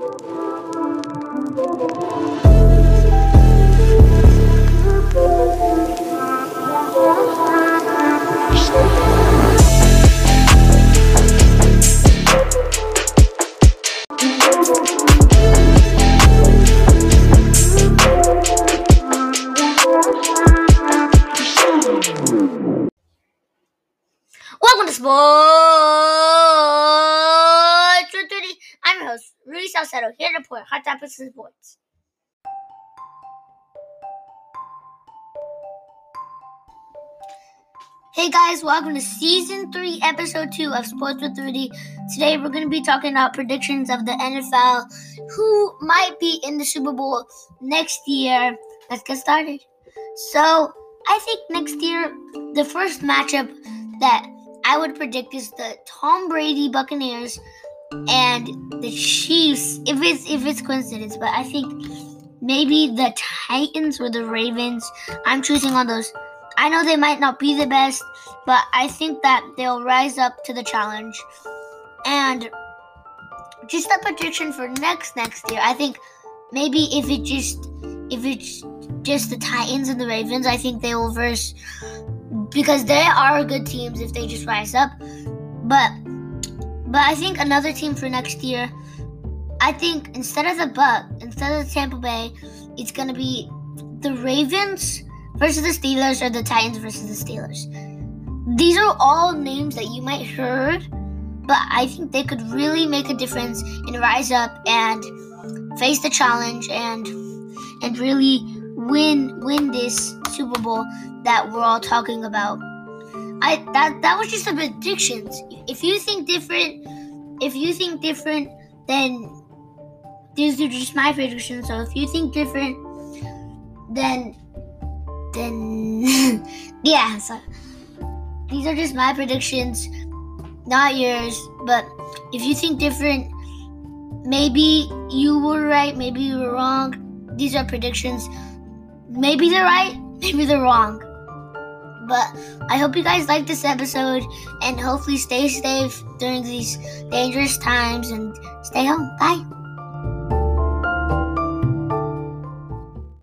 Welcome to Sports with Rudy. I'm your host, Rudy Salcedo, here to report hot topics in sports. Hey guys, welcome to season three, episode two of Sports with Rudy. Today we're going to be talking about predictions of the NFL, who might be in the Super Bowl next year. Let's get started. So, I think next year, the first matchup that I would predict is the Tom Brady Buccaneers and the Chiefs. If it's if it's coincidence, but I think maybe the Titans or the Ravens. I'm choosing on those. I know they might not be the best, but I think that they'll rise up to the challenge. And just a prediction for next next year. I think maybe if it just if it's just the Titans and the Ravens, I think they will verse because they are good teams if they just rise up. But but I think another team for next year, I think instead of the Buck, instead of the Tampa Bay, it's gonna be the Ravens versus the Steelers or the Titans versus the Steelers. These are all names that you might heard, but I think they could really make a difference and rise up and face the challenge and and really win win this Super Bowl that we're all talking about. I that that was just the predictions. If you think different, if you think different, then these are just my predictions. So if you think different, then then yeah. So these are just my predictions, not yours. But if you think different, maybe you were right, maybe you were wrong. These are predictions. Maybe they're right, maybe they're wrong. But I hope you guys like this episode and hopefully stay safe during these dangerous times and stay home. Bye.